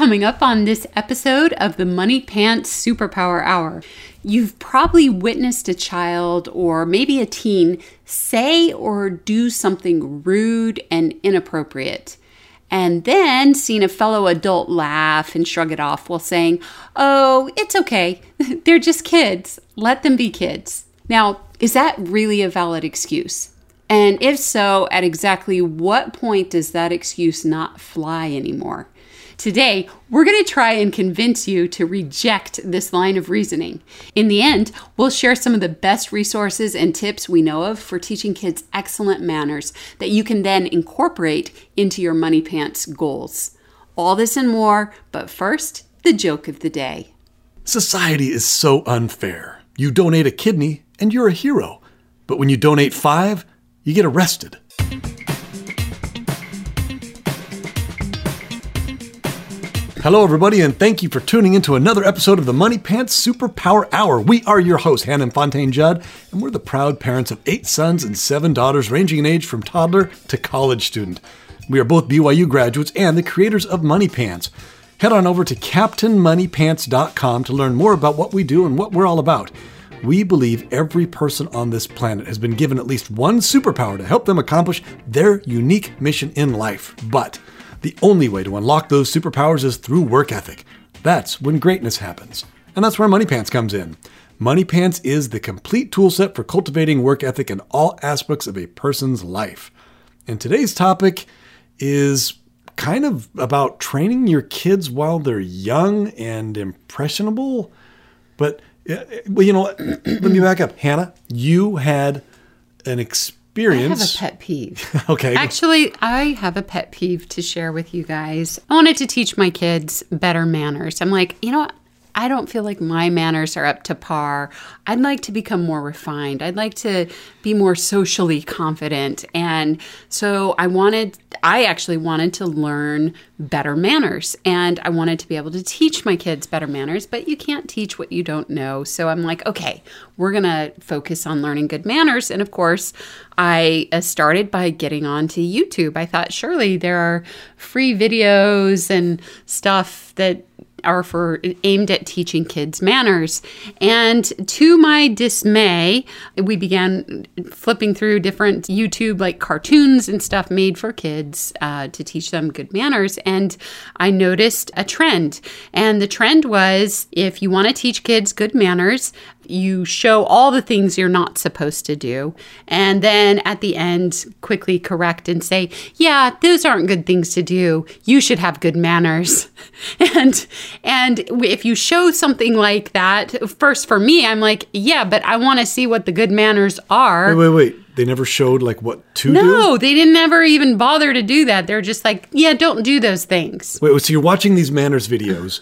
Coming up on this episode of the Money Pants Superpower Hour, you've probably witnessed a child or maybe a teen say or do something rude and inappropriate, and then seen a fellow adult laugh and shrug it off while saying, Oh, it's okay. They're just kids. Let them be kids. Now, is that really a valid excuse? And if so, at exactly what point does that excuse not fly anymore? Today, we're going to try and convince you to reject this line of reasoning. In the end, we'll share some of the best resources and tips we know of for teaching kids excellent manners that you can then incorporate into your money pants goals. All this and more, but first, the joke of the day. Society is so unfair. You donate a kidney and you're a hero. But when you donate five, you get arrested. Hello, everybody, and thank you for tuning into another episode of the Money Pants Superpower Hour. We are your hosts, Hannah and Fontaine Judd, and we're the proud parents of eight sons and seven daughters, ranging in age from toddler to college student. We are both BYU graduates and the creators of Money Pants. Head on over to CaptainMoneyPants.com to learn more about what we do and what we're all about. We believe every person on this planet has been given at least one superpower to help them accomplish their unique mission in life. But the only way to unlock those superpowers is through work ethic. That's when greatness happens. And that's where Money Pants comes in. Money Pants is the complete toolset for cultivating work ethic in all aspects of a person's life. And today's topic is kind of about training your kids while they're young and impressionable. But, eh, eh, well, you know, let me back up. Hannah, you had an experience experience. I have a pet peeve. okay. Actually, I have a pet peeve to share with you guys. I wanted to teach my kids better manners. I'm like, you know what? I don't feel like my manners are up to par. I'd like to become more refined. I'd like to be more socially confident. And so I wanted, I actually wanted to learn better manners and I wanted to be able to teach my kids better manners, but you can't teach what you don't know. So I'm like, okay, we're going to focus on learning good manners. And of course, I uh, started by getting onto YouTube. I thought surely there are free videos and stuff that are for aimed at teaching kids manners. And to my dismay, we began flipping through different YouTube like cartoons and stuff made for kids uh, to teach them good manners. And I noticed a trend. And the trend was if you want to teach kids good manners, you show all the things you're not supposed to do and then at the end quickly correct and say yeah those aren't good things to do. You should have good manners. And and if you show something like that first for me i'm like yeah but i want to see what the good manners are. Wait wait wait. They never showed like what to no, do? No they didn't ever even bother to do that. They're just like yeah don't do those things. Wait so you're watching these manners videos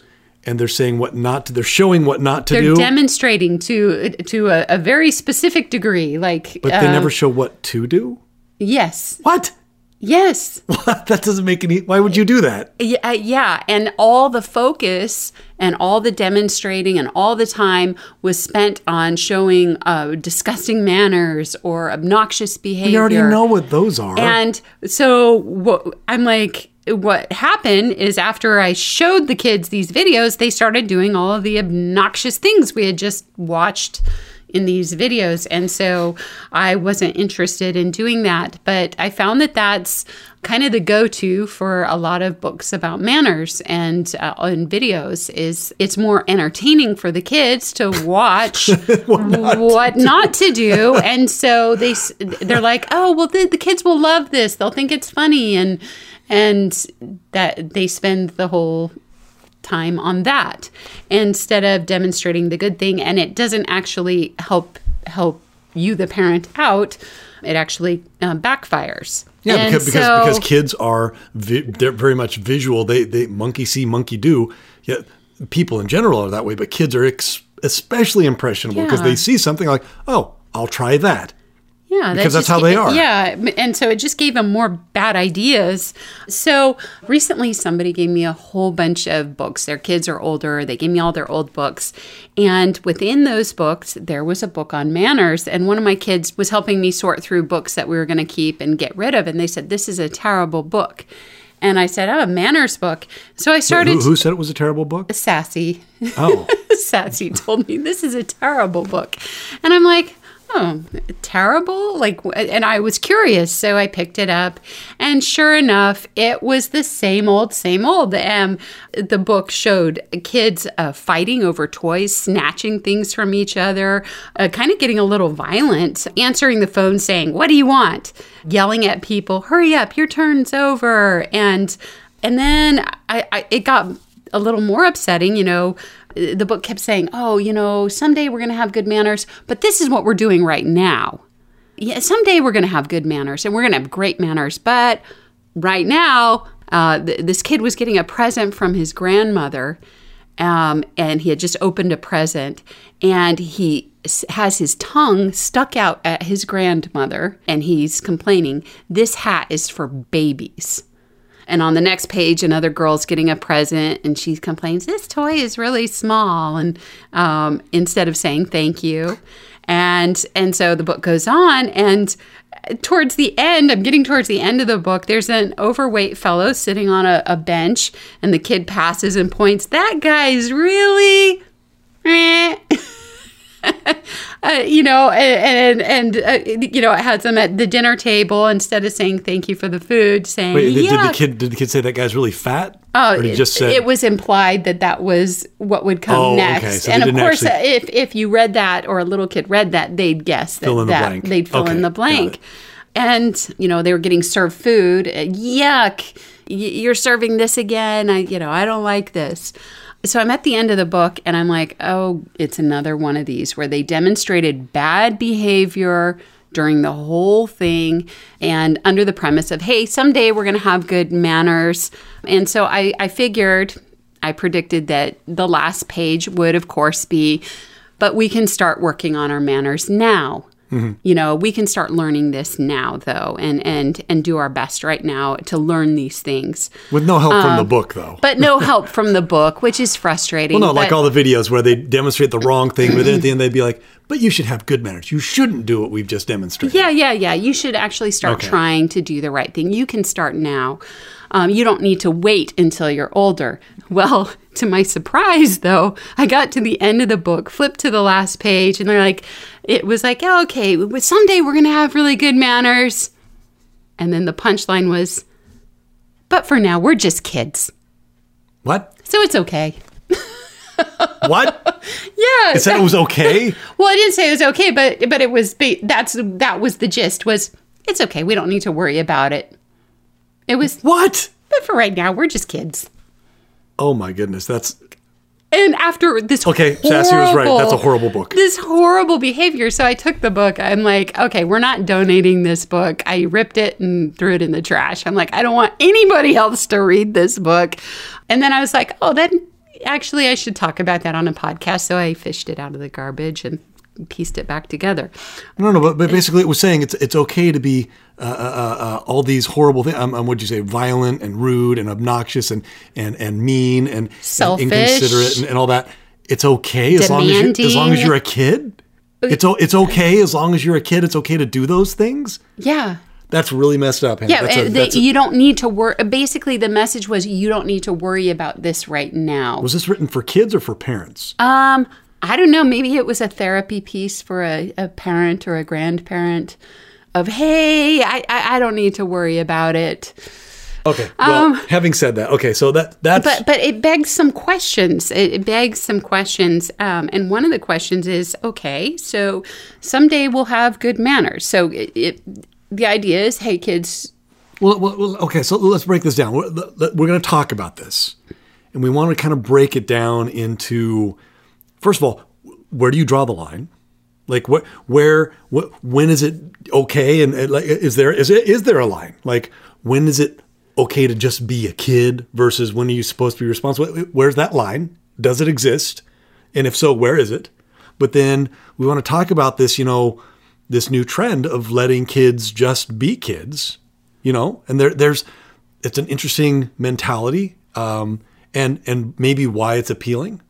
and they're saying what not to they're showing what not to they're do. demonstrating to to a, a, very specific degree like but they uh, never show what to do? Yes. What? Yes. What? that doesn't make any why would you do that? Yeah, uh, yeah and all the focus and all the demonstrating and all the time was spent on showing uh, disgusting manners or obnoxious behavior we already know what those are. And so wh- i'm like what happened is after I showed the kids these videos, they started doing all of the obnoxious things we had just watched in these videos. And so I wasn't interested in doing that. But I found that that's kind of the go-to for a lot of books about manners and uh, videos is it's more entertaining for the kids to watch what, not, what to not, to do and so they they're like oh well the, the kids will love this they'll think it's funny and and that they spend the whole time on that instead of demonstrating the good thing. And it doesn't actually help help you the parent out. It actually uh, backfires. Yeah because, because, so, because kids are vi- they're very much visual. They they monkey see monkey do. Yeah people in general are that way but kids are ex- especially impressionable because yeah. they see something like oh i'll try that yeah, because that's how they are. Yeah, and so it just gave them more bad ideas. So recently, somebody gave me a whole bunch of books. Their kids are older. They gave me all their old books, and within those books, there was a book on manners. And one of my kids was helping me sort through books that we were going to keep and get rid of, and they said, "This is a terrible book." And I said, "Oh, a manners book." So I started. Who, who said it was a terrible book? Sassy. Oh, Sassy told me this is a terrible book. And I'm like, oh, terrible? Like, and I was curious. So I picked it up. And sure enough, it was the same old, same old. Um, the book showed kids uh, fighting over toys, snatching things from each other, uh, kind of getting a little violent, answering the phone saying, What do you want? Yelling at people, Hurry up, your turn's over. And and then I, I it got a little more upsetting, you know, the book kept saying, "Oh, you know, someday we're going to have good manners, but this is what we're doing right now. Yeah, someday we're going to have good manners and we're going to have great manners, but right now, uh, th- this kid was getting a present from his grandmother." Um, and he had just opened a present and he has his tongue stuck out at his grandmother and he's complaining this hat is for babies and on the next page, another girl's getting a present and she complains, This toy is really small. And um, instead of saying thank you. And, and so the book goes on. And towards the end, I'm getting towards the end of the book, there's an overweight fellow sitting on a, a bench. And the kid passes and points, That guy's really. eh." Uh, you know, and and, and uh, you know, it has them at the dinner table instead of saying thank you for the food, saying wait, did, did the kid did the kid say that guy's really fat? Oh, it, just said it was implied that that was what would come Oh, okay, next. so and of course, actually- if if you read that or a little kid read that, they'd guess that, Fill in the blank. they'd fill Okay, in the blank. And you know, they were getting served food. Yuck! You're serving this again. I, you know, I don't like this. So I'm at the end of the book and I'm like, oh, it's another one of these where they demonstrated bad behavior during the whole thing and under the premise of, hey, someday we're going to have good manners. And so I, I figured, I predicted that the last page would, of course, be, but we can start working on our manners now. You know, we can start learning this now, though, and and and do our best right now to learn these things. with no help from the Um, book though. But no help from the book, which is frustrating. well, no, like all the videos where they demonstrate the wrong thing, but then at the end they'd be like, "But you should have good manners. You shouldn't do what we've just demonstrated." Yeah, yeah, yeah. You should actually start Okay. trying to do the right thing. You can start now. Um, you don't need to wait until you're older. Well, to my surprise, though, I got to the end of the book, flipped to the last page, and they're like, it was like, oh, okay, someday we're going to have really good manners. And then the punchline was, but for now, we're just kids. What? So it's okay. What? Yeah. It said it was okay. Well, I didn't say it was okay, but but it was that's that was the gist was it's okay. We don't need to worry about it. It was What? but for right now, we're just kids. Oh my goodness, that's And after this Okay, Sassy was right. That's a horrible book. This horrible behavior. So I took the book. I'm like, okay, we're not donating this book. I ripped it and threw it in the trash. I'm like, I don't want anybody else to read this book. And then I was like, oh, then actually I should talk about that on a podcast. So I fished it out of the garbage and pieced it back together. no, no. But, but basically, it was saying it's it's okay to be uh, uh, uh, uh, all these horrible things. Um, um, what'd you say? Violent and rude and obnoxious and and and mean and, and Selfish. inconsiderate and, and all that. It's okay as long as you as long as you're a kid. It's it's okay as long as you're a kid. It's okay to do those things. Yeah. That's really messed up. Hannah. Yeah, that's a, the, a- you don't need to worry. Basically, the message was you don't need to worry about this right now. was this written for kids or for parents? Um, I don't know. Maybe it was a therapy piece for a, a parent or a grandparent of, hey, I, I, I don't need to worry about it. Okay. Well, having said that, okay, so that that's um, But but it begs some questions. It, it begs some questions. Um, and one of the questions is, okay, so someday we'll have good manners. So it, it, the idea is, hey, kids, Well, well, okay, so let's break this down. We're, we're going to talk about this, and we want to kind of break it down into, first of all, where do you draw the line? Like, what, where, what, when is it okay? And, and like, is there is it is there a line? Like, when is it okay to just be a kid versus when are you supposed to be responsible? Where's that line? Does it exist? And if so, where is it? But then we want to talk about this, you know, this new trend of letting kids just be kids, you know, and there, there's, it's an interesting mentality, um, and and maybe why it's appealing,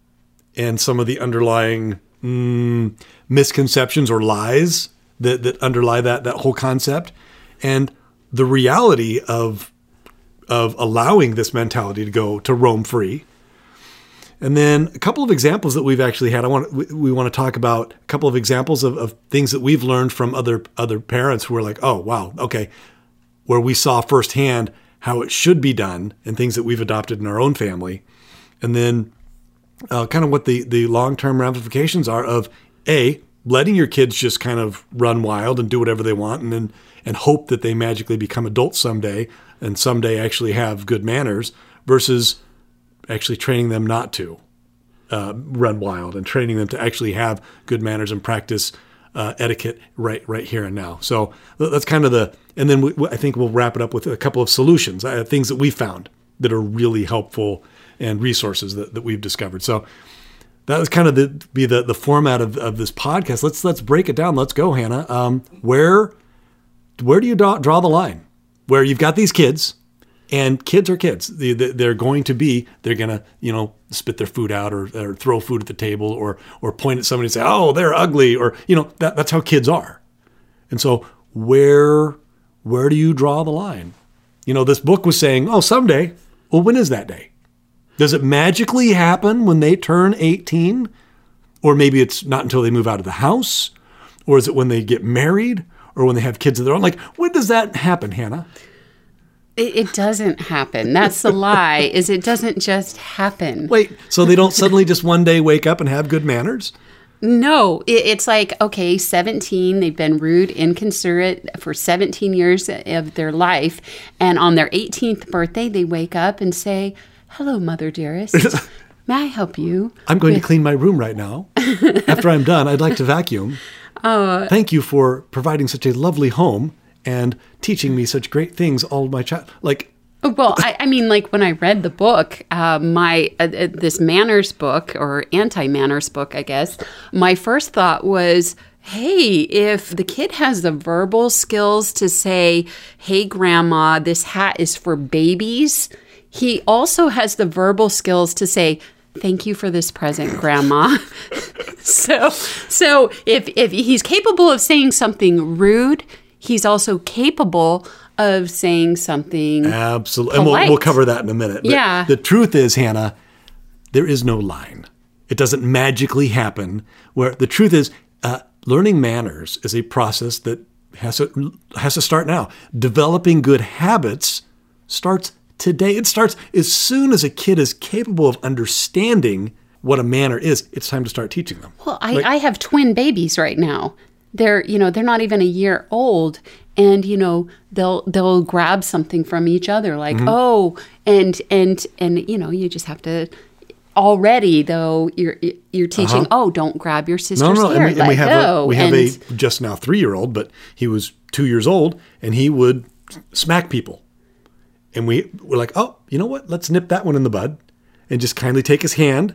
and some of the underlying mm, misconceptions or lies that that underlie that that whole concept, and the reality of of allowing this mentality to go to roam free. And then a couple of examples that we've actually had. I want we, want to talk about a couple of examples of, of things that we've learned from other other parents who are like, oh wow, okay, where we saw firsthand how it should be done and things that we've adopted in our own family, and then uh, kind of what the the long term ramifications are of a letting your kids just kind of run wild and do whatever they want, and then and hope that they magically become adults someday and someday actually have good manners versus actually training them not to uh, run wild and training them to actually have good manners and practice uh, etiquette right right here and now. So that's kind of the, and then we, I think we'll wrap it up with a couple of solutions, uh, things that we found that are really helpful and resources that, that we've discovered. So that was kind of the be the the format of, of this podcast. Let's let's break it down. Let's go, Hannah. Um, where where do you draw, draw the line? Where you've got these kids and kids are kids. They're going to be, they're going to, you know, spit their food out or, or, throw food at the table or, or point at somebody and say, oh, they're ugly. Or, you know, that, that's how kids are. And so where, where do you draw the line? You know, this book was saying, oh, someday. Well, when is that day? Does it magically happen when they turn 18? Or maybe it's not until they move out of the house? Or is it when they get married? Or when they have kids of their own? Like, when does that happen, Hannah? It, it doesn't happen. That's the lie. Is it doesn't just happen. Wait, so they don't suddenly just one day wake up and have good manners? No, it, it's like okay, seventeen. They've been rude, inconsiderate for seventeen years of their life, and on their eighteenth birthday, they wake up and say, "Hello, mother dearest." May I help you? I'm going with- to clean my room right now. After I'm done, I'd like to vacuum. Uh, Thank you for providing such a lovely home and teaching me such great things all my child like oh, well, I, I, mean, like when I read the book, uh, my uh, uh, this manners book or anti manners book, I guess. My first thought was, hey, if the kid has the verbal skills to say, "Hey, grandma, this hat is for babies," he also has the verbal skills to say, "Thank you for this present, grandma." so, so if if he's capable of saying something rude he's also capable of saying something. Absolutely. Polite. And we'll, we'll cover that in a minute. But yeah. The truth is, Hannah, there is no line. It doesn't magically happen. Where the truth is, uh, learning manners is a process that has to, has to start now. Developing good habits starts today. It starts as soon as a kid is capable of understanding what a manner is. It's time to start teaching them. Well, I, like, I have twin babies right now they're you know they're not even a year old and you know they'll they'll grab something from each other like mm-hmm. oh and and and you know you just have to already though you're you're teaching uh-huh. oh don't grab your sister's no, no, hair and we, and we have go. a we have and, a just now three year old but he was two years old and he would smack people and we were like oh you know what let's nip that one in the bud and just kindly take his hand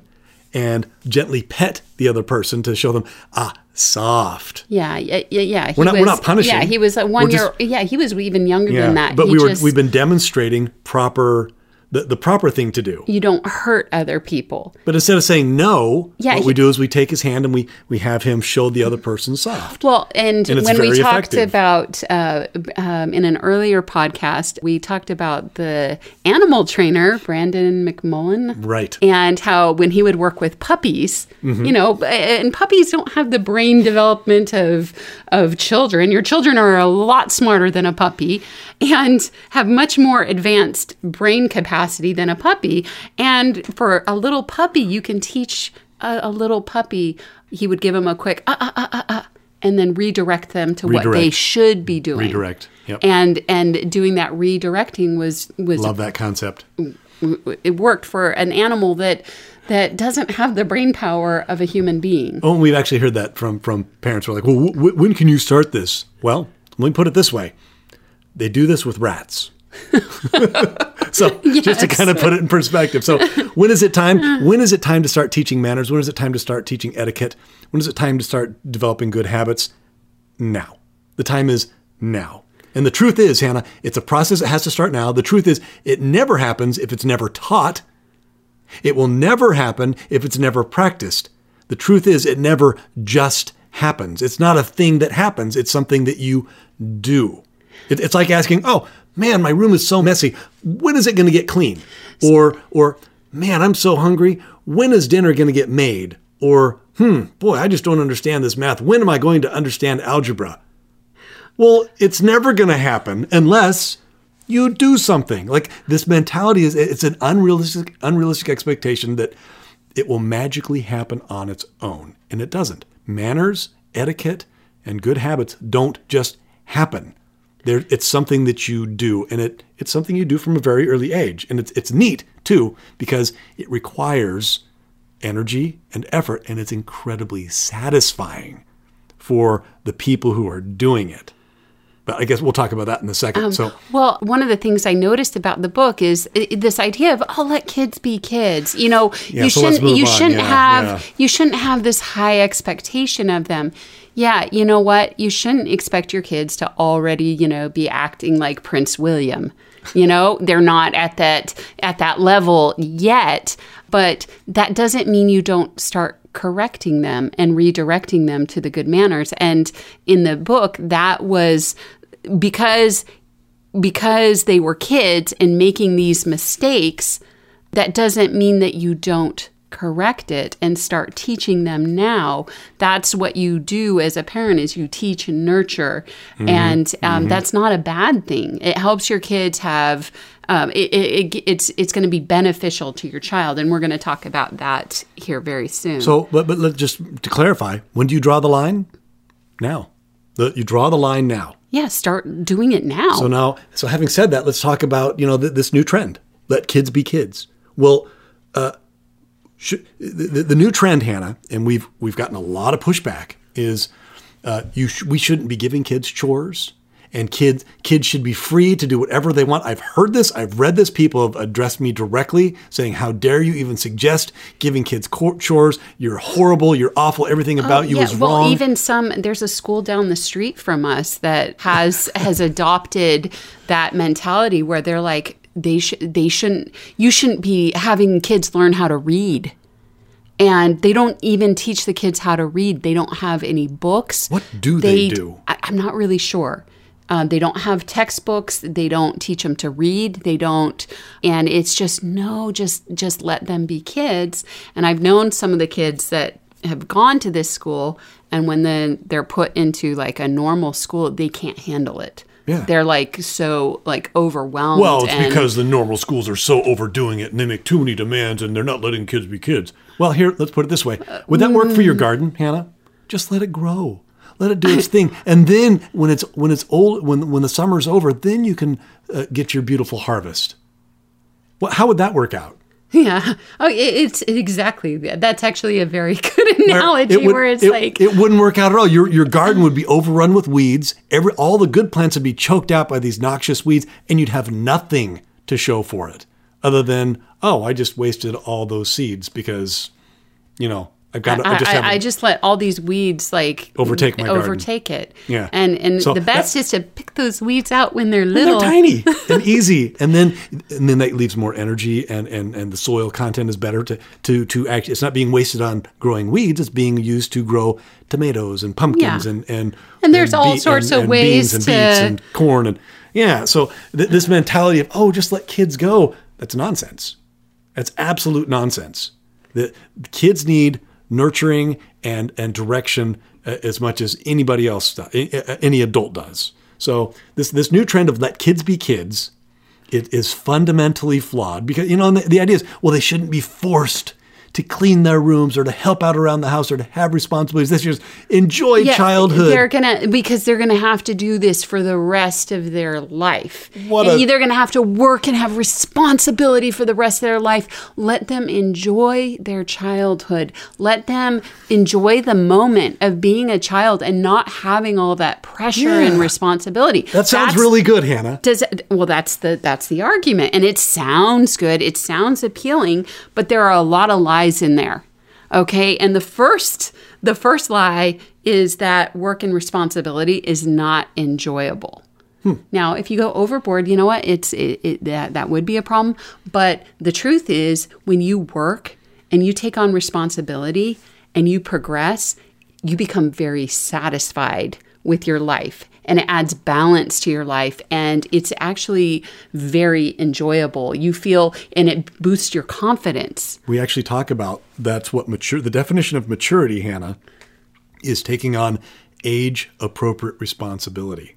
and gently pet the other person to show them ah soft. Yeah, yeah, yeah. He we're not was, we're not punishing. Yeah, he was a one year. yeah, he was even younger yeah, than that. But he we were just, we've been demonstrating proper the, the proper thing to do. You don't hurt other people. But instead of saying no, yeah, what he, we do is we take his hand and we we have him show the other person soft. Well, and, and when we talked effective. about uh, um, in an earlier podcast, we talked about the animal trainer Brandon McMillan, right? And how when he would work with puppies, mm-hmm. you know, and puppies don't have the brain development of of children. Your children are a lot smarter than a puppy and have much more advanced brain capacity than a puppy. And for a little puppy, you can teach a, a little puppy. He would give him a quick uh, uh, uh, uh, uh and then redirect them to redirect. what they should be doing. Redirect. Yep. And and doing that redirecting was was love that concept. It worked for an animal that that doesn't have the brain power of a human being. Oh, we've actually heard that from from parents. Who are like, well, w- when can you start this? Well, let me put it this way: they do this with rats. so yes. just to kind of put it in perspective. So when is it time? When is it time to start teaching manners? When is it time to start teaching etiquette? When is it time to start developing good habits? Now. The time is now. And the truth is, Hannah, it's a process that has to start now. The truth is, it never happens if it's never taught. It will never happen if it's never practiced. The truth is, it never just happens. It's not a thing that happens, it's something that you do. It, it's like asking, oh, man, my room is so messy. When is it going to get clean? Or, or, man, I'm so hungry. When is dinner going to get made? Or, hmm, boy, I just don't understand this math. When am I going to understand algebra? Well, it's never going to happen unless you do something. Like this mentality is it's an unrealistic unrealistic expectation that it will magically happen on its own, and it doesn't. Manners, etiquette, and good habits don't just happen. There, it's something that you do, and it it's something you do from a very early age, and it's it's neat too because it requires energy and effort, and it's incredibly satisfying for the people who are doing it. But I guess we'll talk about that in a second. Um, so, well, one of the things I noticed about the book is this idea of oh, let kids be kids. You know, Yeah, you so shouldn't you on. shouldn't Yeah, have yeah. you shouldn't have this high expectation of them. Yeah, you know what? You shouldn't expect your kids to already, you know, be acting like Prince William. You know, they're not at that at that level yet, but that doesn't mean you don't start correcting them and redirecting them to the good manners. And in the book, that was because because they were kids and making these mistakes, that doesn't mean that you don't correct it and start teaching them now that's what you do as a parent is you teach and nurture. And um, that's not a bad thing. It helps your kids have um, it, it, it, it's it's going to be beneficial to your child and we're going to talk about that here very soon. So but but let just to clarify, when do you draw the line? Now, the, you draw the line now. yeah start doing it now. So now, so having said that, let's talk about you know th- this new trend: let kids be kids. Well, uh, sh- the, the, the new trend, Hannah, and we've we've gotten a lot of pushback is uh, you sh- we shouldn't be giving kids chores, and kids kids should be free to do whatever they want. I've heard this, I've read this. People have addressed me directly, saying, "How dare you even suggest giving kids chores? You're horrible. You're awful. Everything about you yeah, is well, wrong." Well, even some there's a school down the street from us that has has adopted that mentality where they're like they should they shouldn't you shouldn't be having kids learn how to read. And they don't even teach the kids how to read. They don't have any books. What do they do? I, I'm not really sure. Um, they don't have textbooks. They don't teach them to read. They don't, and it's just no, just just let them be kids. And I've known some of the kids that have gone to this school, and when then they're put into like a normal school, they can't handle it. Yeah. they're like so like overwhelmed. Well, it's and- because the normal schools are so overdoing it and they make too many demands and they're not letting kids be kids. Well, here, let's put it this way. Would that work for your garden, Hannah? Just let it grow. Let it do its thing. And then when it's when it's old when when the summer's over, then you can uh, get your beautiful harvest. Well, how would that work out? Yeah, oh, it, it's exactly that's actually a very good analogy It would- where it's it- like it wouldn't work out at all. Your your garden would be overrun with weeds. Every all the good plants would be choked out by these noxious weeds, and you'd have nothing to show for it other than oh, I just wasted all those seeds because you know I've got I, I, just I. I just let all these weeds like Overtake my garden. overtake it. Yeah. and and So the best is to pick those weeds out when they're they're little. tiny and easy, and then and then that leaves more energy, and, and, and the soil content is better to to to act. It's not being wasted on growing weeds; it's being used to grow tomatoes and pumpkins Yeah. and and And there's all sorts of ways beans and to- beets and corn and yeah. So th- this mentality of oh, just let kids go that's nonsense. That's absolute nonsense. The, the kids need nurturing and and direction uh, as much as anybody else any adult does. So this this new trend of let kids be kids, it is fundamentally flawed because you know the, the idea is well they shouldn't be forced to clean their rooms or to help out around the house or to have responsibilities. This just enjoy Yeah, childhood. They're gonna because they're gonna have to do this for the rest of their life. What And a- they're gonna have to work and have responsibility for the rest of their life. Let them enjoy their childhood. Let them enjoy the moment of being a child and not having all that pressure and responsibility. that sounds That's- really good, Hannah. does well that's the that's the argument and it sounds good it sounds appealing but there are a lot of lies in there okay? And the first the first lie is that work and responsibility is not enjoyable. Hmm. Now if you go overboard you know what? It's it, it, that that would be a problem. But the truth is when you work and you take on responsibility and you progress you become very satisfied with your life and it adds balance to your life and it's actually very enjoyable. You feel and it boosts your confidence. We actually talk about that's what mature the definition of maturity, Hannah, is taking on age appropriate responsibility.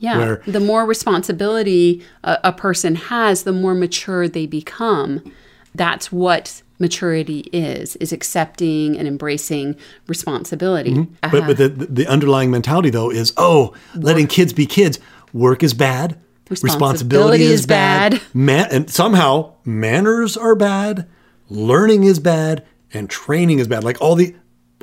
Yeah. Where- the more responsibility a, a person has, the more mature they become. That's what maturity is, is accepting and embracing responsibility. Mm-hmm. But, but the, the underlying mentality, though, is oh, letting kids be kids. Work is bad. Responsibility is bad. Ma- and somehow manners are bad. Learning is bad. And training is bad. Like all the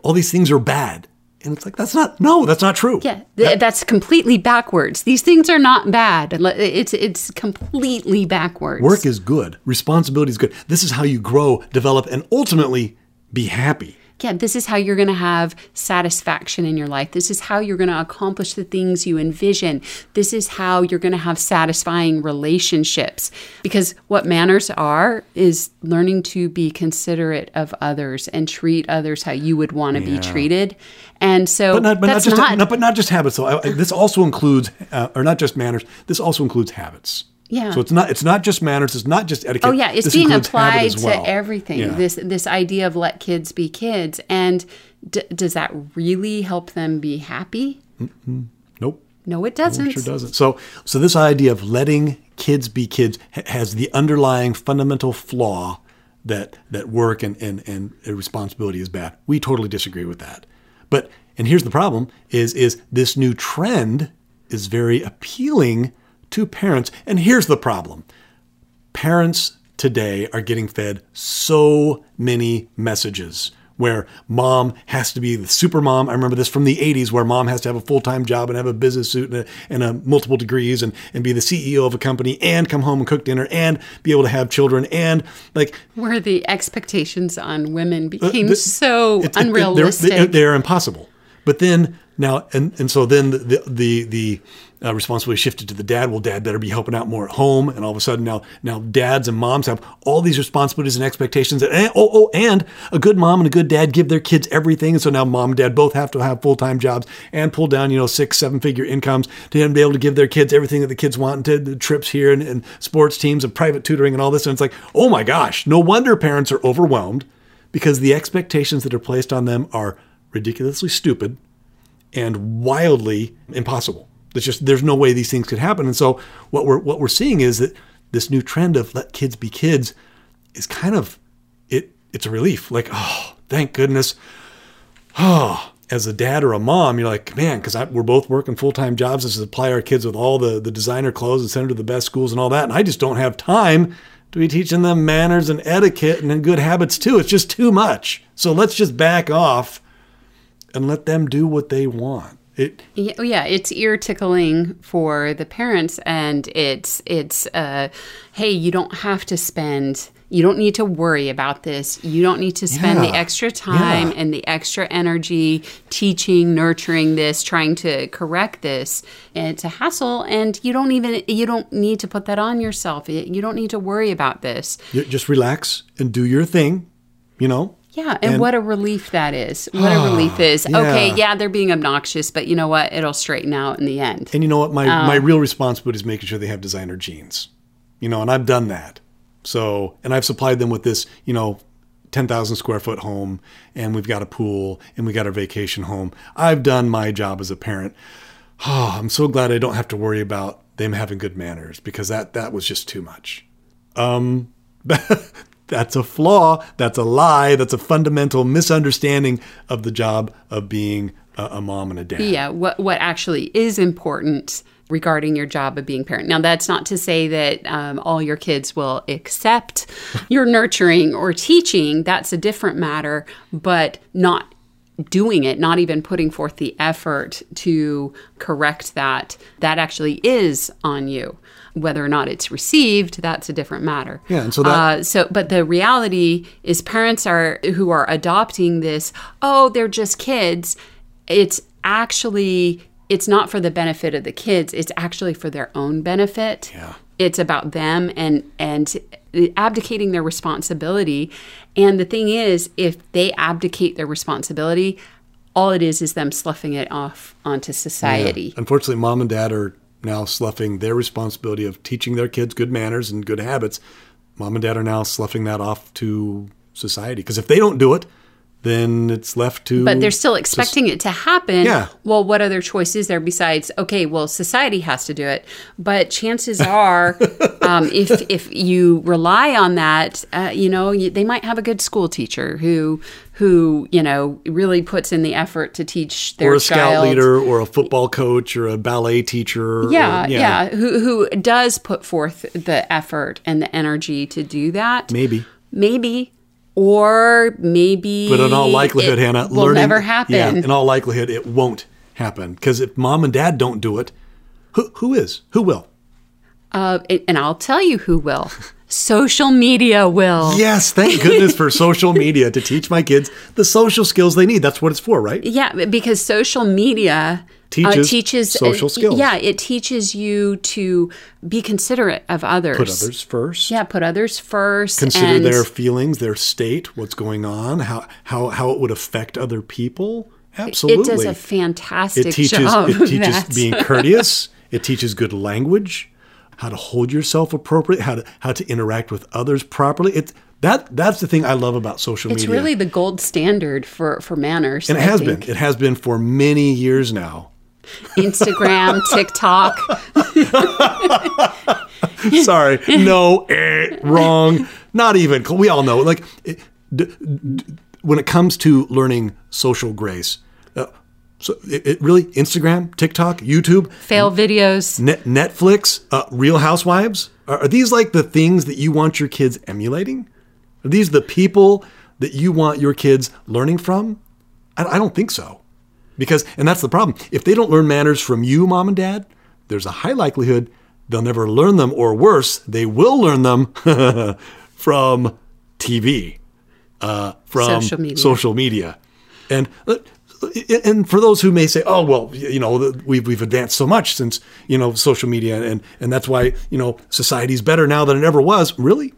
all these things are bad. And it's like that's not no, that's not true. Yeah, th- that's completely backwards. These things are not bad. It's it's completely backwards. Work is good. Responsibility is good. This is how you grow, develop, and ultimately be happy. Yeah, this is how you're going to have satisfaction in your life. This is how you're going to accomplish the things you envision. This is how you're going to have satisfying relationships. Because what manners are is learning to be considerate of others and treat others how you would want to be treated. And so But not, but not just not, no, but not just habits. though. I- I- this also includes, uh, or not just manners. This also includes habits. Yeah. So it's not it's not just manners. It's not just etiquette. Oh yeah, it's This being applied well. to everything. Yeah. This this idea of let kids be kids, and d- does that really help them be happy? Nope. No, it doesn't. Sure doesn't. So, so this idea of letting kids be kids ha- has the underlying fundamental flaw that that work and and and responsibility is bad. We totally disagree with that. But and here's the problem: is is this new trend is very appealing to parents. And here's the problem: parents today are getting fed so many messages where mom has to be the super mom. I remember this from the 80s where mom has to have a full time job and have a business suit and, a, and a multiple degrees and, and be the CEO of a company and come home and cook dinner and be able to have children and like Where the expectations on women became Uh, the- so it- it- unrealistic. They're, they're impossible. But then now, and, and so then the the the uh, responsibility shifted to the dad. Well, dad better be helping out more at home, and all of a sudden now now dads and moms have all these responsibilities and expectations. And, and oh oh, and a good mom and a good dad give their kids everything, and so now mom and dad both have to have full time jobs and pull down you know six seven figure incomes to be able to give their kids everything that the kids want, to the trips here and, and sports teams and private tutoring and all this. And it's like, oh my gosh, no wonder parents are overwhelmed because the expectations that are placed on them are ridiculously stupid and wildly impossible. There's just there's no way these things could happen. And so what we're what we're seeing is that this new trend of let kids be kids is kind of it it's a relief. Like, oh, thank goodness. Oh, as a dad or a mom, you're like, man, because we're both working full time jobs to supply our kids with all the, the designer clothes and send them to the best schools and all that. And I just don't have time to be teaching them manners and etiquette and good habits too. It's just too much. So let's just back off and let them do what they want. It Yeah, oh, yeah, it's ear tickling for the parents, and it's it's uh, hey, you don't have to spend, you don't need to worry about this. You don't need to spend the extra time yeah. and the extra energy teaching, nurturing this, trying to correct this. And it's a hassle, and you don't even you don't need to put that on yourself. You don't need to worry about this. you just relax and do your thing, you know. Yeah, and, And- what a relief that is. What a relief is. Okay, Yeah. yeah, they're being obnoxious, but you know what? It'll straighten out in the end. And you know what? My Oh. my real responsibility is making sure they have designer jeans. You know, and I've done that. So, and I've supplied them with this, you know, 10,000 square foot home and we've got a pool and we got our vacation home. I've done my job as a parent. Oh, I'm so glad I don't have to worry about them having good manners because that that was just too much. Um that's a flaw, that's a lie, that's a fundamental misunderstanding of the job of being a, a mom and a dad. yeah what what actually is important regarding your job of being parent. Now that's not to say that um, all your kids will accept your nurturing or teaching. That's a different matter but not doing it not even putting forth the effort to correct that that actually is on you whether or not it's received that's a different matter. Yeah, and so that- uh, so but the reality is parents are who are adopting this oh they're just kids. It's actually it's not for the benefit of the kids. It's actually for their own benefit. Yeah. it's about them and and abdicating their responsibility. And the thing is if they abdicate their responsibility all it is is them sloughing it off onto society. Unfortunately, mom and dad are now sloughing their responsibility of teaching their kids good manners and good habits. Mom and dad are now sloughing that off to society because if they don't do it, then it's left to. But they're still expecting it to happen. Yeah. Well, what other choice is there besides? Okay, well, society has to do it. But chances are, um, if if you rely on that, uh, you know, you, they might have a good school teacher who who you know really puts in the effort to teach their or a scout leader, or a football coach, or a ballet teacher. or- Yeah, yeah, Who who does put forth the effort and the energy to do that? Maybe. Maybe. Or maybe But in all likelihood, it Hannah, will learning never happen. Yeah, in all likelihood, it won't happen because if mom and dad don't do it, who who is? Who will? Uh, and I'll tell you who will. Social media will. Yes, thank goodness for social media to teach my kids the social skills they need. That's what it's for, right? Yeah, because social media Teaches uh, teaches social skills. Yeah, it teaches you to be considerate of others. Put others first. Yeah, put others first. Consider their feelings, their state, what's going on, how how how it would affect other people. Absolutely. It does a fantastic it teaches job. it teaches being courteous it teaches good language how to hold yourself appropriately how to how to interact with others properly. It's that that's the thing i love about social It's media. It's really the gold standard for for manners. and it I has think. been it has been for many years now. Instagram, TikTok. sorry. No eh, wrong. Not even. We all know. Like it, d- d- when it comes to learning social grace so it, it really instagram tiktok youtube fail videos. Net- Netflix, uh, Real Housewives? Are, are these like the things that you want your kids emulating? Are these the people that you want your kids learning from? I, I don't think so. Because, and that's the problem. If they don't learn manners from you, mom and dad, there's a high likelihood they'll never learn them, or worse, they will learn them from TV, uh, from Social media. social media. And uh, and for those who may say, "Oh, well, you know, we've we've advanced so much since you know social media, and and that's why you know society's better now than it ever was." Really?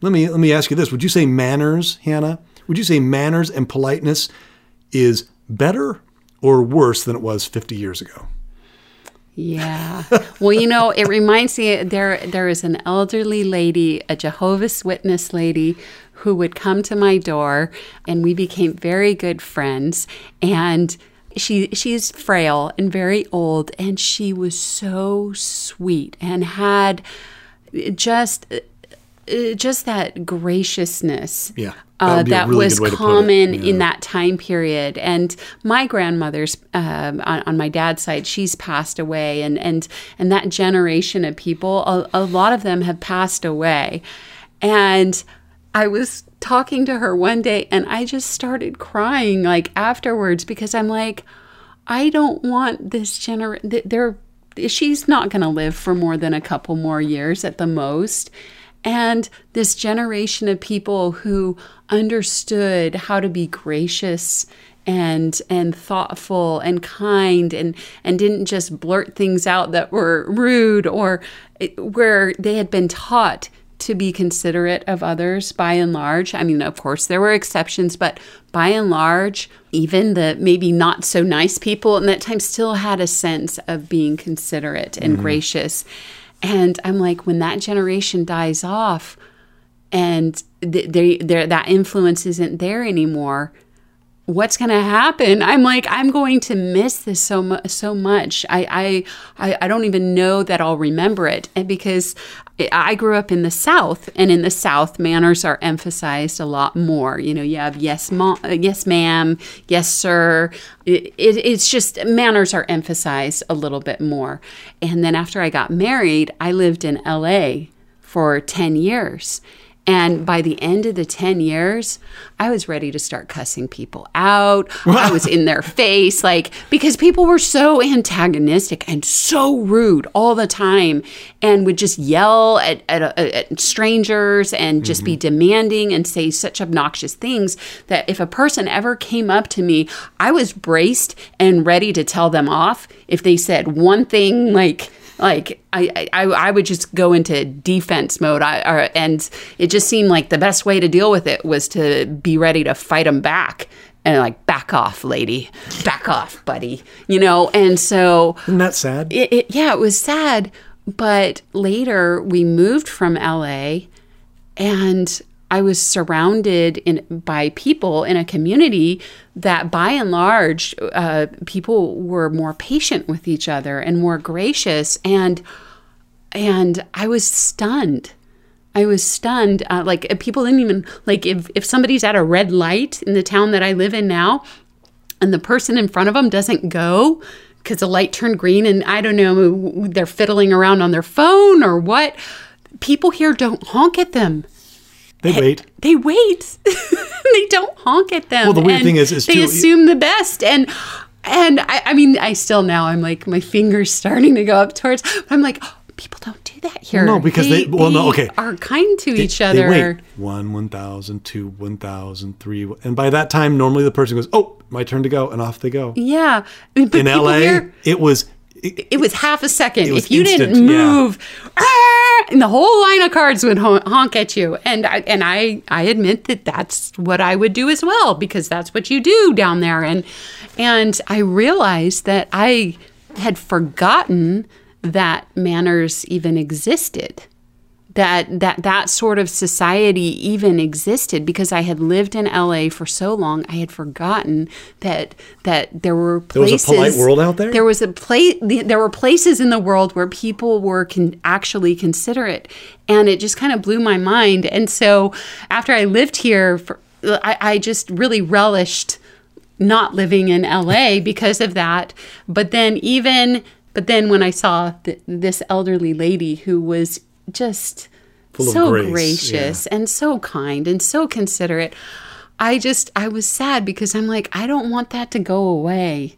Let me let me ask you this: Would you say manners, Hannah? Would you say manners and politeness is better or worse than it was 50 years ago? Yeah. Well, you know, it reminds me there there is an elderly lady, a Jehovah's Witness lady who would come to my door and we became very good friends and she she's frail and very old and she was so sweet and had just just that graciousness Yeah, that uh, would that really was good way to put it. common Yeah. in that time period. And my grandmother's um, on, on my dad's side, she's passed away, and and and that generation of people, a, a lot of them have passed away. And I was talking to her one day, and I just started crying like afterwards because I'm like, I don't want this generation. They're she's not going to live for more than a couple more years at the most. And this generation of people who understood how to be gracious and and thoughtful and kind and and didn't just blurt things out that were rude or it- where they had been taught to be considerate of others by and large. I mean, of course, there were exceptions, but by and large, even the maybe not so nice people in that time still had a sense of being considerate and mm-hmm. gracious. And I'm like, when that generation dies off and th- they, that influence isn't there anymore, what's going to happen? I'm like i'm going to miss this so mu- so much. I, I i don't even know that i'll remember it and because i grew up in the south and in the south manners are emphasized a lot more. You know you have yes mom yes ma'am yes sir. It, it, it's just manners are emphasized a little bit more. And then after i got married i lived in la for 10 years and by the end of the 10 years, I was ready to start cussing people out. I was in their face, like, because people were so antagonistic and so rude all the time and would just yell at, at, uh, at strangers and just be mm-hmm. demanding and say such obnoxious things that if a person ever came up to me, I was braced and ready to tell them off if they said one thing like, like I, I, I would just go into defense mode I, or, and it just seemed like the best way to deal with it was to be ready to fight them back and like back off lady back off buddy you know and so Isn't that sad? it, it, yeah, it was sad. But later we moved from LA and I was surrounded in, by people in a community that by and large, uh, people were more patient with each other and more gracious. And, and I was stunned. I was stunned. Uh, like uh, people didn't even like if, if somebody's at a red light in the town that I live in now, and the person in front of them doesn't go because the light turned green and I don't know, they're fiddling around on their phone or what. People here don't honk at them. They wait. They wait. they don't honk at them. Well, the weird thing is- is they too- assume the best. And and I, I mean, I still now I'm like my fingers starting to go up towards. But I'm like, oh, people don't do that here. No, because they- well, no, okay. are kind to each They other. wait. One, 1,000, two, 1,000, three. And by that time, normally the person goes, oh, my turn to go. And off they go. Yeah, but In LA, here- it was. It, it was half a second. If you didn't instant, yeah. move, "Ah!" and the whole line of cards would honk at you. And I, and I, I admit that that's what I would do as well because that's what you do down there. And and I realized that I had forgotten that manners even existed. That that that sort of society even existed because I had lived in LA for so long. I had forgotten that that there were There was a places. polite world out there? There was a place. There were places in the world where people were can actually considerate, and it just kind of blew my mind. And so after I lived here, for, I, I just really relished not living in LA because of that. But then even but then when I saw th- this elderly lady who was just Full so gracious and so kind and so considerate, I just I was sad because I'm like I don't want that to go away.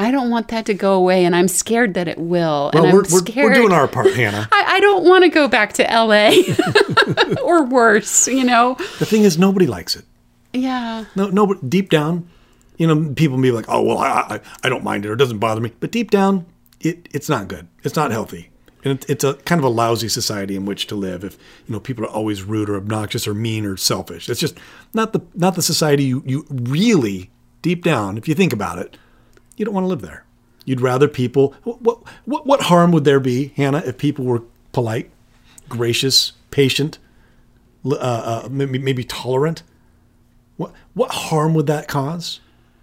I don't want that to go away, and I'm scared that it will. well, and we're, I'm we're, scared. we're doing our part, Hannah. I, I don't want to go back to LA or worse, you know? The thing is, nobody likes it. Yeah. No, no, but deep down, you know, people may be like, "Oh, well, I, I, I don't mind it, or it doesn't bother me." But deep down, it, it's not good. It's not healthy, and it, it's a kind of a lousy society in which to live. If you know people are always rude or obnoxious or mean or selfish, it's just not the not the society you you really deep down, if you think about it, you don't want to live there. You'd rather people. What what what harm would there be, Hannah, if people were polite, gracious, patient, uh, uh, maybe maybe tolerant? What what harm would that cause?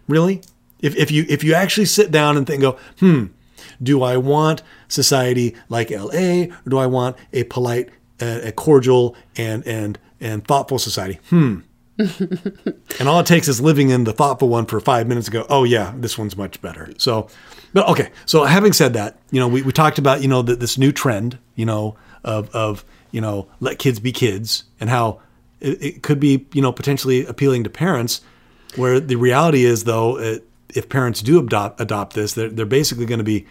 Really? If if you if you actually sit down and think, go, hmm, do I want society like L.A. or do I want a polite, uh, a cordial, and and and thoughtful society? Hmm. and all it takes is living in the thoughtful one for five minutes to go, oh yeah, this one's much better. So, but okay. So having said that, you know, we, we talked about, you know, the, this new trend, you know, of, of, you know, let kids be kids and how it, it could be, you know, potentially appealing to parents where the reality is though, it, if parents do adopt, adopt this, they're, they're basically going to be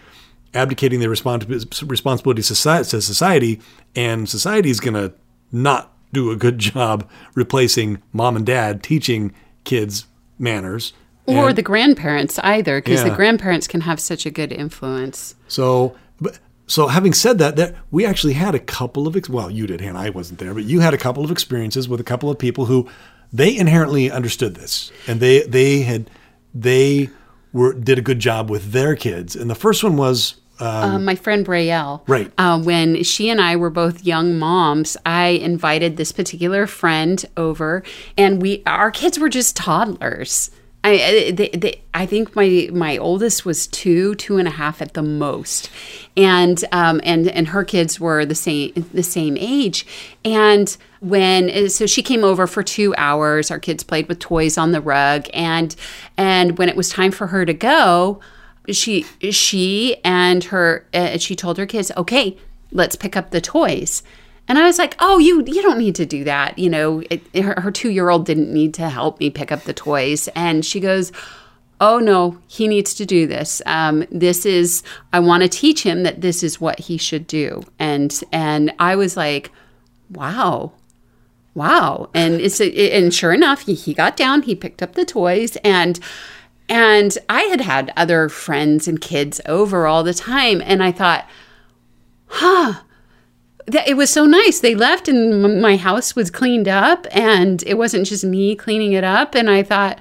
abdicating their respons- responsibility to society, to society and society is going to not do a good job replacing mom and dad teaching kids manners. Or And the grandparents either, because the grandparents can have such a good influence. so, but, so having said that, that we actually had a couple of ex- well, you did, Hannah. I wasn't there, but you had a couple of experiences with a couple of people who they inherently understood this, and they they had they were did a good job with their kids. And the first one was Uh, my friend Braille. Right. Uh, when she and I were both young moms, I invited this particular friend over, and we our kids were just toddlers. I, they, they, I think my my oldest was two, two and a half at the most, and um, and and her kids were the same the same age. And when so she came over for two hours, our kids played with toys on the rug, and and when it was time for her to go, she she and her uh, she told her kids okay let's pick up the toys. And i was like oh you you don't need to do that you know it, her, her two-year-old didn't need to help me pick up the toys. And she goes oh no he needs to do this. Um, this is i want to teach him that this is what he should do. And and i was like wow wow. And it's and sure enough he, he got down he picked up the toys and and i had had other friends and kids over all the time and i thought huh that it was so nice. They left and my house was cleaned up and it wasn't just me cleaning it up. And i thought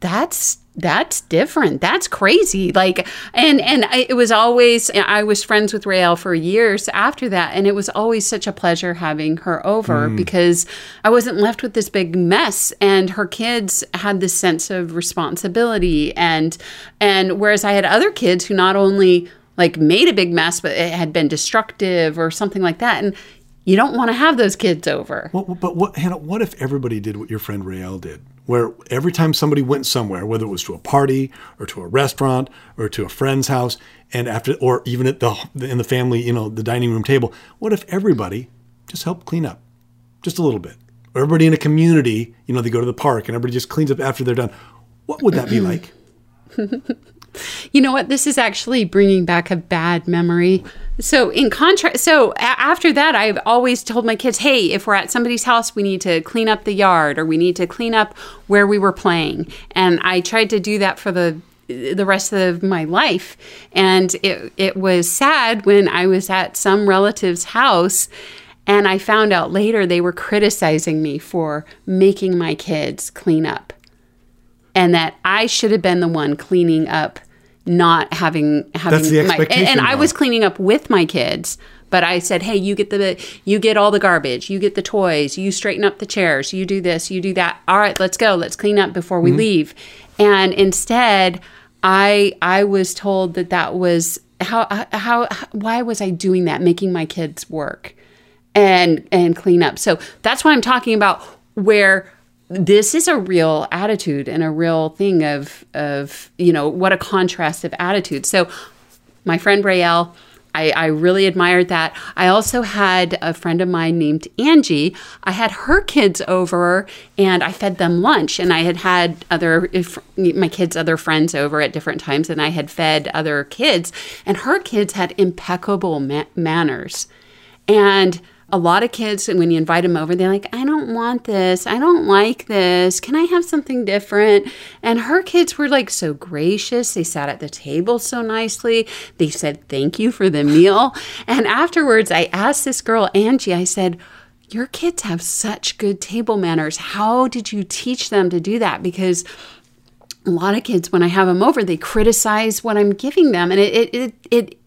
that's that's different. That's crazy. Like, and and I, it was always. I was friends with Rael for years after that, and it was always such a pleasure having her over mm. because I wasn't left with this big mess, and her kids had this sense of responsibility, and and whereas I had other kids who not only like made a big mess, but it had been destructive or something like that, and you don't want to have those kids over. Well, but what, Hannah? What if everybody did what your friend Rael did? Where every time somebody went somewhere, whether it was to a party or to a restaurant or to a friend's house, and after, or even at the in the family, you know, the dining room table, what if everybody just helped clean up, just a little bit? Or everybody in a community, you know, they go to the park and everybody just cleans up after they're done. What would that be like? You know what? This is actually bringing back a bad memory. So, in contrast, so a- after that, I've always told my kids, hey, if we're at somebody's house, we need to clean up the yard or we need to clean up where we were playing. And I tried to do that for the the rest of my life. And it, it was sad when I was at some relative's house and I found out later they were criticizing me for making my kids clean up and that I should have been the one cleaning up, not having having That's the my and, expectation and I was cleaning up with my kids. But I said, "Hey, you get the you get all the garbage, you get the toys, you straighten up the chairs, you do this, you do that. All right, let's go. Let's clean up before Mm-hmm. we leave." And instead, I I was told that that was how how why was I doing that, making my kids work and and clean up. So that's why I'm talking about where this is a real attitude and a real thing of of you know what a contrast of attitude. So my friend Rael I, I really admired that. I also had a friend of mine named Angie. I had her kids over and I fed them lunch. And I had had other, my kids' other friends over at different times, and I had fed other kids. And her kids had impeccable ma- manners. And a lot of kids, when you invite them over, they're like, I don't want this. I don't like this. Can I have something different? And her kids were like so gracious. They sat at the table so nicely. They said, Thank you for the meal. And afterwards, I asked this girl, Angie, I said, Your kids have such good table manners. How did you teach them to do that? Because a lot of kids, when I have them over, they criticize what I'm giving them. And it, it, it, it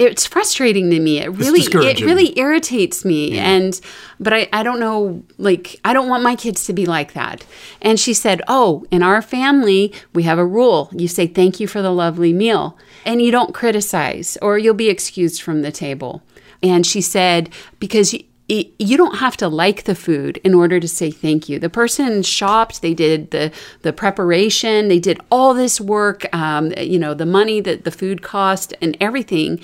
it's frustrating to me. It really, it really irritates me. And, but I, I don't know, like, I don't want my kids to be like that. And she said, Oh, in our family, we have a rule. You say thank you for the lovely meal, and you don't criticize, or you'll be excused from the table. And she said, Because y- you don't have to like the food in order to say thank you. The person shopped, they did the the preparation, they did all this work, um, you know, the money that the food cost and everything,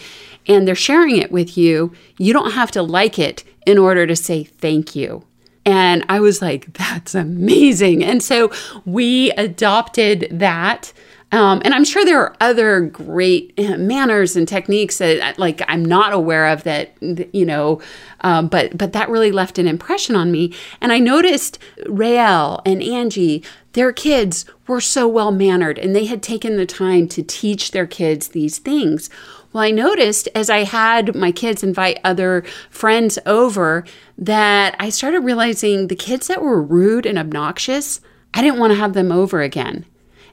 and they're sharing it with you. You don't have to like it in order to say thank you. And I was like, that's amazing. And so we adopted that. Um, and I'm sure there are other great uh, manners and techniques that, uh, like, I'm not aware of that, you know, um, but but that really left an impression on me. And I noticed Rael and Angie, their kids were so well mannered, and they had taken the time to teach their kids these things. Well, I noticed as I had my kids invite other friends over that I started realizing the kids that were rude and obnoxious, I didn't want to have them over again.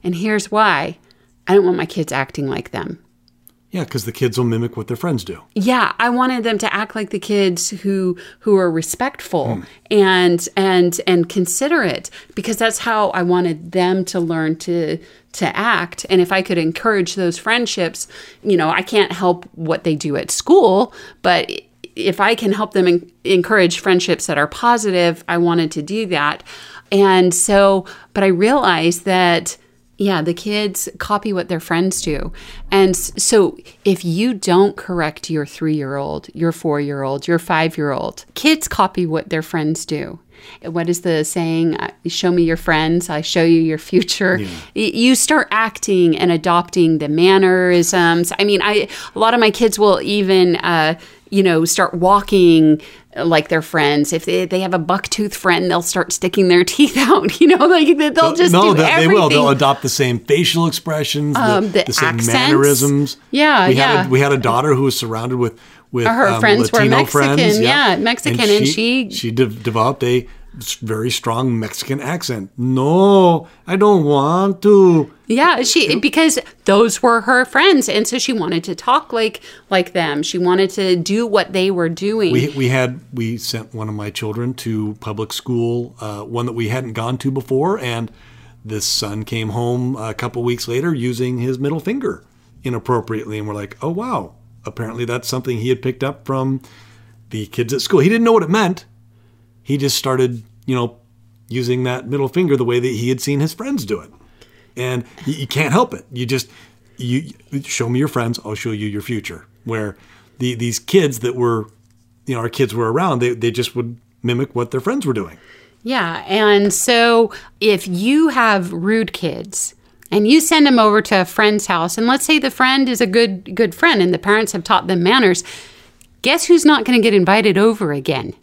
And here's why I don't want my kids acting like them. Yeah, because the kids will mimic what their friends do. Yeah, I wanted them to act like the kids who who are respectful hmm. and and and considerate because that's how I wanted them to learn to to act. And if I could encourage those friendships, you know, I can't help what they do at school, but if I can help them en- encourage friendships that are positive, I wanted to do that. And so, but I realized that yeah, the kids copy what their friends do. And so if you don't correct your three year old, your four year old, your five year old, kids copy what their friends do. What is the saying? Uh, Show me your friends, I show you your future. Y- You start acting and adopting the mannerisms. I mean, I a lot of my kids will even, uh, you know, start walking like their friends. If they, they have a bucktooth friend, they'll start sticking their teeth out. You know, like they'll just no, they everything. will. They'll adopt the same facial expressions, the, Um, the the same accents. mannerisms. Yeah, we yeah. Had a, we had a daughter who was surrounded with with Her um, friends were Latino Mexican, friends, yeah, Mexican, and she- she de- developed a very strong Mexican accent. No, I don't want to. Yeah, she because those were her friends, and so she wanted to talk like like them. She wanted to do what they were doing. We, we had we sent one of my children to public school, uh, one that we hadn't gone to before, and this son came home a couple weeks later using his middle finger inappropriately, and we're like, oh wow, apparently that's something he had picked up from the kids at school. He didn't know what it meant. He just started, you know, using that middle finger the way that he had seen his friends do it, and you, you can't help it. You just you show me your friends, I'll show you your future. Where the these kids that were, you know, our kids were around, they they just would mimic what their friends were doing. Yeah. And so if you have rude kids and you send them over to a friend's house, and let's say the friend is a good good friend and the parents have taught them manners, guess who's not going to get invited over again?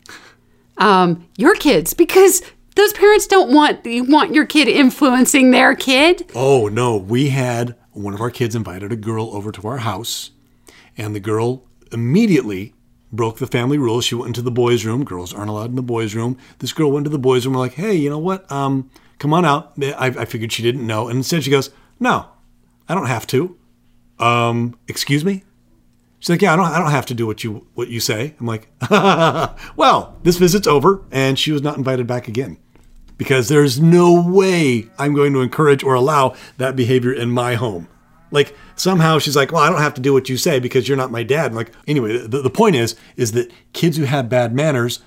Um, your kids, because those parents don't want you want your kid influencing their kid. Oh no, we had one of our kids invited a girl over to our house, and the girl immediately broke the family rules. She went into the boys' room. Girls aren't allowed in the boys' room. This girl went to the boys' room. We're like, hey, you know what? Um, come on out. I, I figured she didn't know, and instead she goes, no, I don't have to. Um, excuse me. She's like, yeah, I don't, I don't have to do what you what you say. I'm like, well, this visit's over, and she was not invited back again because there's no way I'm going to encourage or allow that behavior in my home. Like somehow she's like, well, I don't have to do what you say because you're not my dad. I'm like, anyway, the, the point is, is that kids who have bad manners,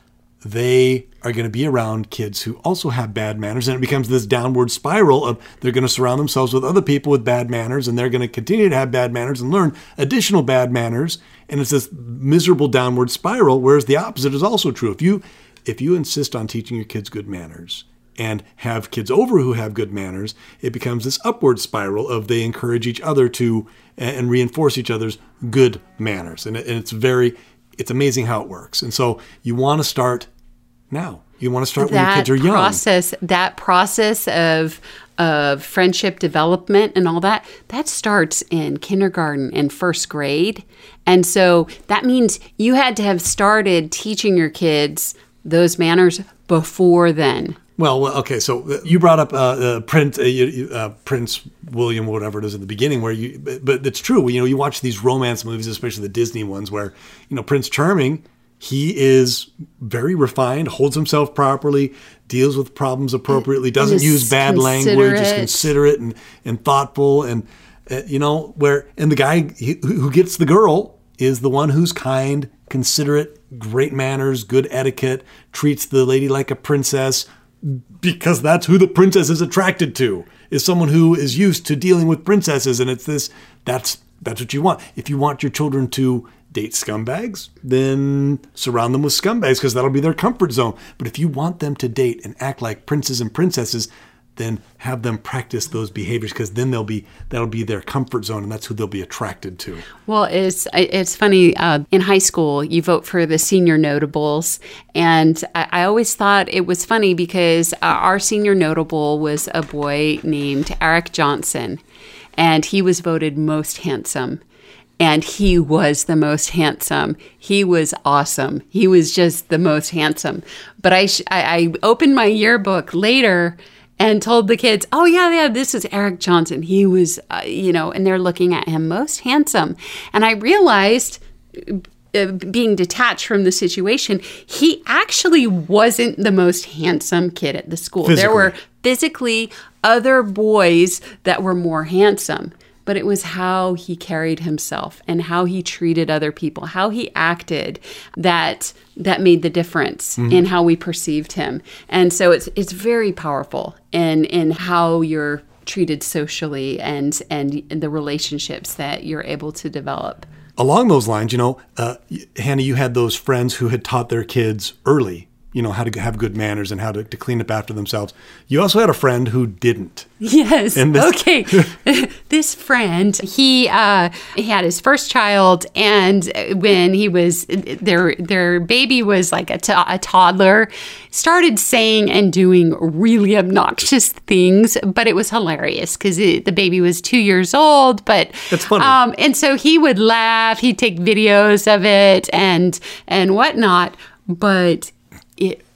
they are going to be around kids who also have bad manners, and it becomes this downward spiral of they're going to surround themselves with other people with bad manners, and they're going to continue to have bad manners and learn additional bad manners, and it's this miserable downward spiral. Whereas the opposite is also true. If you if you insist on teaching your kids good manners, and have kids over who have good manners, it becomes this upward spiral of they encourage each other to and reinforce each other's good manners. And, it- and it's very, it's amazing how it works. And so you want to start now. You want to start when your kids are young. process that process of of friendship development and all that that starts in kindergarten and first grade and so that means you had to have started teaching your kids those manners before then Well, okay. So uh, you brought up uh, uh, Prince, uh, uh, Prince William, whatever it is, at the beginning, where you, but, but it's true. You know, you watch these romance movies, especially the Disney ones, where you know Prince Charming, he is very refined, holds himself properly, deals with problems appropriately, doesn't use bad language, is considerate. considerate and and thoughtful, and uh, you know where, and the guy he, who gets the girl is the one who's kind, considerate, great manners, good etiquette, treats the lady like a princess because that's who the princess is attracted to is someone who is used to dealing with princesses and it's this that's that's what you want if you want your children to date scumbags then surround them with scumbags because that'll be their comfort zone but if you want them to date and act like princes and princesses then have them practice those behaviors because then they'll be that'll be their comfort zone and that's who they'll be attracted to Well, it's it's funny. Uh, in high school, you vote for the senior notables, and I, I always thought it was funny because uh, our senior notable was a boy named Eric Johnson, and he was voted most handsome. And he was the most handsome. He was awesome. He was just the most handsome. But I, sh- I, I opened my yearbook later and told the kids, "Oh yeah, yeah, this is Eric Johnson. He was, uh, you know," and they're looking at him most handsome. And I realized, uh, being detached from the situation, he actually wasn't the most handsome kid at the school. There were physically other boys that were more handsome. But it was how he carried himself and how he treated other people, how he acted that that made the difference in how we perceived him. And so it's it's very powerful in in how you're treated socially and and the relationships that you're able to develop. along those lines, you know, uh, Hannah, you had those friends who had taught their kids early, you know, how to have good manners and how to, to clean up after themselves. You also had a friend who didn't. Yes. This- okay. this friend, he uh, he had his first child, and when he was their their baby was like a to- a toddler, started saying and doing really obnoxious things, but it was hilarious because the baby was two years old. But That's funny. Um, and so he would laugh. He'd take videos of it and and whatnot, but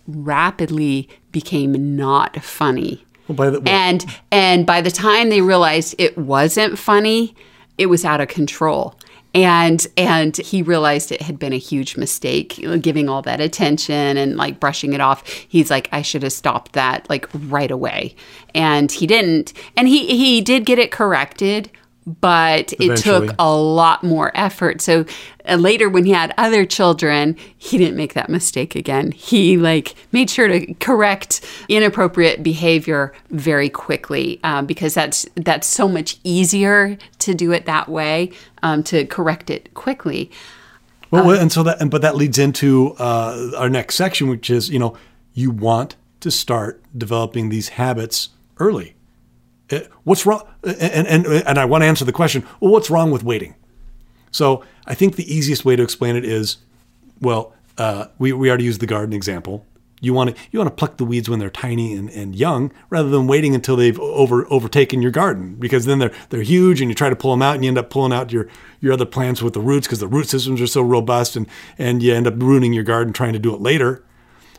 rapidly became not funny. Well, the, well, And and by the time they realized it wasn't funny, it was out of control. And and he realized it had been a huge mistake, giving all that attention and like brushing it off. He's like, I should have stopped that like right away. And he didn't. And he he did get it corrected, but it took a lot more effort. So uh, later, when he had other children, he didn't make that mistake again. He like made sure to correct inappropriate behavior very quickly um, because that's that's so much easier to do it that way um, to correct it quickly. Well, well, and so that, and, but that leads into uh, our next section, which is, you know, you want to start developing these habits early. Uh, What's wrong? And, and, and I want to answer the question, well, what's wrong with waiting? So I think the easiest way to explain it is, well, uh, we, we already used the garden example. You want to you want to pluck the weeds when they're tiny and, and young, rather than waiting until they've over overtaken your garden, because then they're they're huge and you try to pull them out and you end up pulling out your your other plants with the roots because the root systems are so robust and and you end up ruining your garden trying to do it later.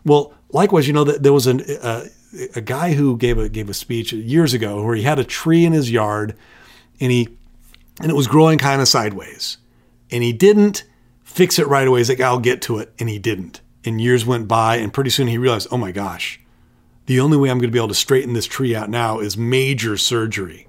Well, likewise, you know that there was an, uh, a guy who gave a gave a speech years ago where he had a tree in his yard, and he and it was growing kind of sideways, and he didn't fix it right away. He's like, "I'll get to it," and he didn't. And years went by, and pretty soon he realized, "Oh my gosh, the only way I'm going to be able to straighten this tree out now is major surgery."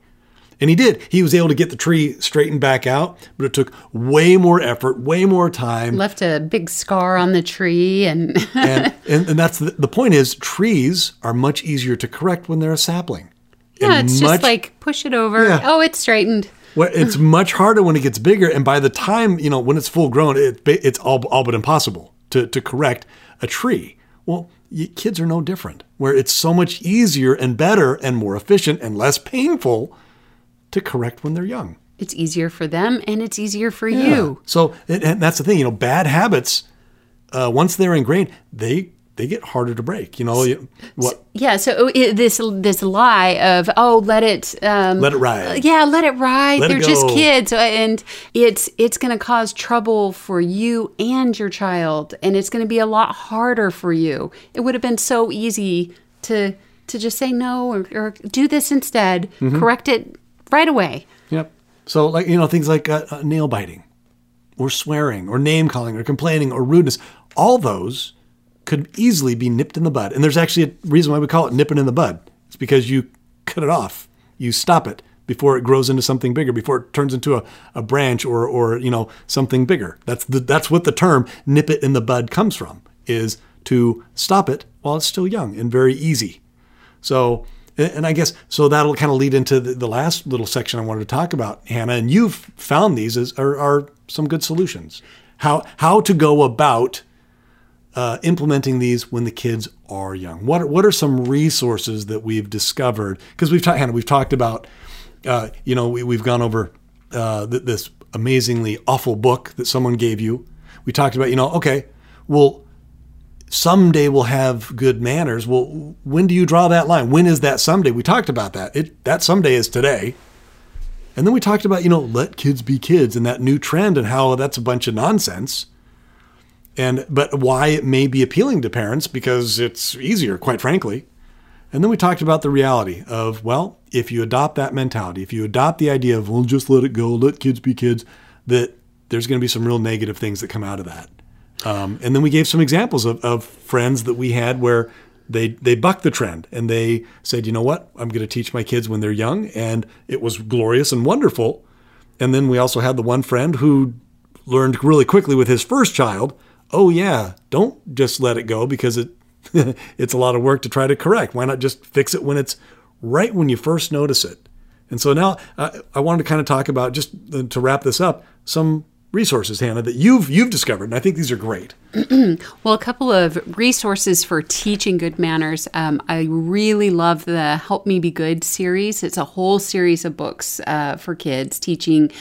And he did. He was able to get the tree straightened back out, but it took way more effort, way more time. Left a big scar on the tree, and and, and, and that's the, the point is trees are much easier to correct when they're a sapling. yeah, And it's much, just like push it over. Yeah. Oh, it's straightened. well, it's much harder when it gets bigger, and by the time you know when it's full grown, it, it's all all but impossible to to correct a tree. Well, y kids are no different. Where it's so much easier and better and more efficient and less painful to correct when they're young. It's easier for them, and it's easier for you. So, and, that's the thing. You know, bad habits uh, once they're ingrained, they they get harder to break. You know, you- what Yeah, so it, this this lie of oh let it um, Let it ride. Yeah, let it ride. Let They're just kids, uh, and it's it's going to cause trouble for you and your child, and it's going to be a lot harder for you. It would have been so easy to to just say no or, or do this instead. Mm-hmm. Correct it right away. Yep. So, like, you know, things like uh, uh, nail biting or swearing or name calling or complaining or rudeness, all those could easily be nipped in the bud. And there's actually a reason why we call it nipping in the bud. It's because you cut it off, you stop it before it grows into something bigger, before it turns into a, a branch or, or, you know, something bigger. That's the, that's what the term nip it in the bud comes from, is to stop it while it's still young and very easy. So, and I guess so that'll kind of lead into the, last little section I wanted to talk about, Hannah. And you've found these as are, are some good solutions. How how to go about uh, implementing these when the kids are young. What are, what are some resources that we've discovered? Because we've talked, Hannah, we've talked about, uh, you know, we, we've gone over uh, th- this amazingly awful book that someone gave you. We talked about, you know, okay, well, someday we'll have good manners. Well, when do you draw that line? When is that someday? We talked about that. It that someday is today. And then we talked about, you know, let kids be kids and that new trend and how that's a bunch of nonsense. And but why it may be appealing to parents because it's easier, quite frankly. And then we talked about the reality of, well, if you adopt that mentality, if you adopt the idea of, well, just let it go, let kids be kids, that there's going to be some real negative things that come out of that. Um, and then we gave some examples of, of friends that we had where they they bucked the trend and they said, you know what, I'm going to teach my kids when they're young, and it was glorious and wonderful. And then we also had the one friend who learned really quickly with his first child, oh yeah, don't just let it go because it it's a lot of work to try to correct. Why not just fix it when it's right when you first notice it? And so now uh, I wanted to kind of talk about just to wrap this up some resources, Hannah, that you've you've discovered, and I think these are great. Well, a couple of resources for teaching good manners. Um, I really love the Help Me Be Good series. It's a whole series of books uh, for kids teaching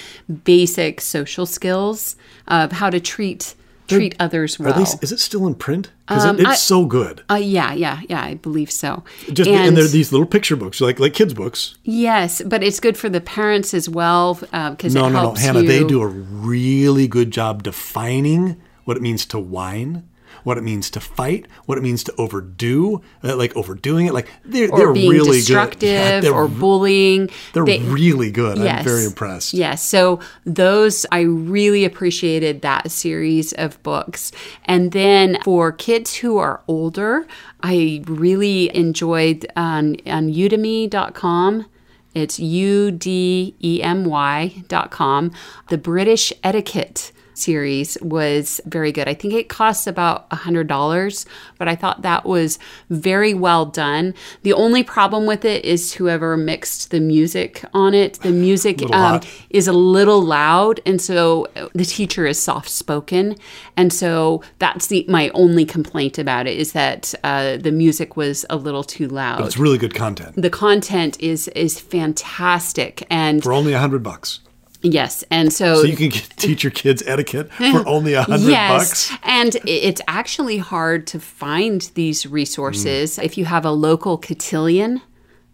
basic social skills of how to treat treat others well. these, is it still in print? Because it, it's I- so good. uh, yeah, yeah, yeah. I believe so. Just and, they're these little picture books, like like kids books. yes, but it's good for the parents as well because No, it no, no, helps Hannah. you. They do a really good job defining what it means to whine, what it means to fight, what it means to overdo, uh, like overdoing it. Like they're or they're being really destructive good. Yeah, they're, or bullying. they're They- really good. I'm very impressed. Yes. So those, I really appreciated that series of books. And then for kids who are older, I really enjoyed on, on udemy.com. It's U D E M Y dot com. The British Etiquette series was very good. I think it costs about a hundred dollars, but I thought that was very well done. The only problem with it is whoever mixed the music on it. The music Little um, is a little loud, and so uh, the teacher is soft spoken, and so that's the my only complaint about it is that uh, the music was a little too loud. But It's really good content the content is is fantastic, and for only a hundred bucks. Yes, and so So you can get, teach your kids etiquette for only a hundred yes, bucks. and it's actually hard to find these resources. Mm. If you have a local cotillion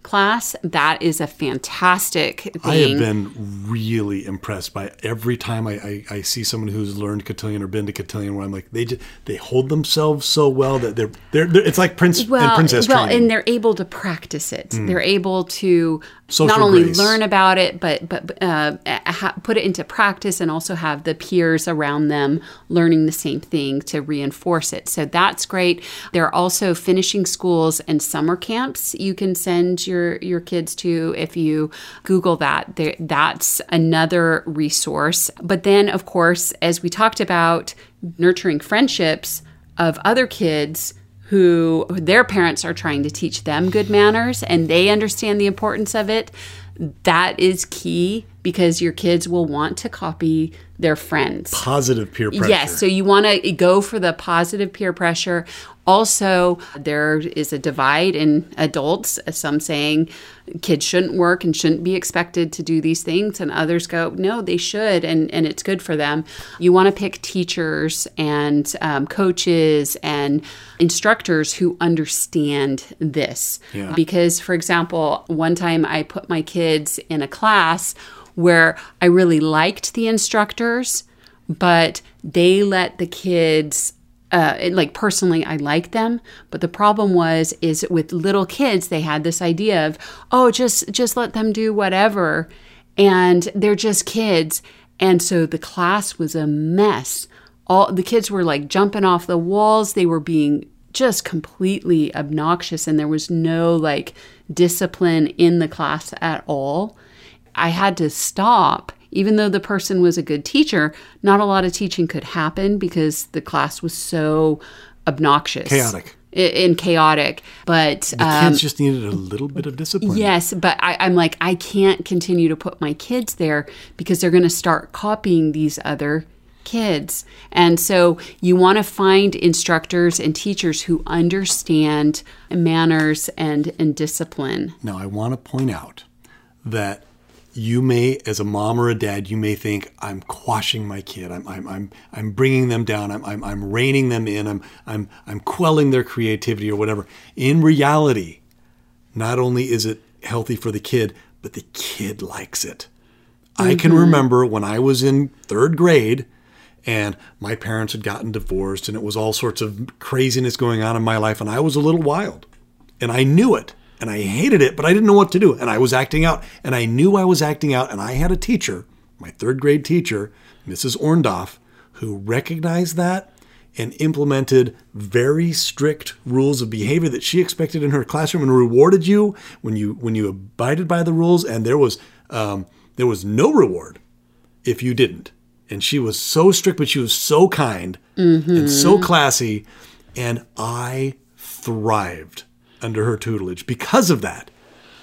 class, that is a fantastic thing. I have been really impressed by every time I, I, I see someone who's learned cotillion or been to cotillion where I'm like they just they hold themselves so well that they're they're, they're it's like prince and princess well, training. and they're able to practice it. They're able to Social not only grace. learn about it, but but uh, ha- put it into practice, and also have the peers around them learning the same thing to reinforce it. So that's great. There are also finishing schools and summer camps you can send your your kids to if you Google that. There, that's another resource. But then, of course, as we talked about, nurturing friendships of other kids who their parents are trying to teach them good manners and they understand the importance of it, that is key because your kids will want to copy their friends. positive peer pressure. Yes, so you want to go for the positive peer pressure. Also, there is a divide in adults, some saying kids shouldn't work and shouldn't be expected to do these things, and others go, no, they should, and, and it's good for them. You want to pick teachers and um, coaches and instructors who understand this. Yeah. Because, for example, one time I put my kids in a class where I really liked the instructors, but they let the kids uh, it- like personally i like them but the problem was is with little kids they had this idea of oh just just let them do whatever and they're just kids and so the class was a mess. All the kids were like jumping off the walls they were being just completely obnoxious and there was no like discipline in the class at all I had to stop. Even though the person was a good teacher, not a lot of teaching could happen because the class was so obnoxious, Chaotic. And chaotic. But The um, kids just needed a little bit of discipline. yes, but I, I'm like, I can't continue to put my kids there because they're going to start copying these other kids. And so you want to find instructors and teachers who understand manners and, and discipline. Now, I want to point out that you may, as a mom or a dad, you may think I'm quashing my kid. I'm, I'm, I'm, I'm bringing them down. I'm, I'm, I'm reining them in. I'm, I'm, I'm quelling their creativity or whatever. In reality, not only is it healthy for the kid, but the kid likes it. I can mm-hmm. remember when I was in third grade and my parents had gotten divorced and it was all sorts of craziness going on in my life and I was a little wild. And I knew it and I hated it, but I didn't know what to do. And I was acting out and I knew I was acting out. And I had a teacher, my third grade teacher, Mrs. Orndorff, who recognized that and implemented very strict rules of behavior that she expected in her classroom and rewarded you when you when you abided by the rules and there was um, there was no reward if you didn't. And she was so strict, but she was so kind and so classy. And I thrived under her tutelage because of that.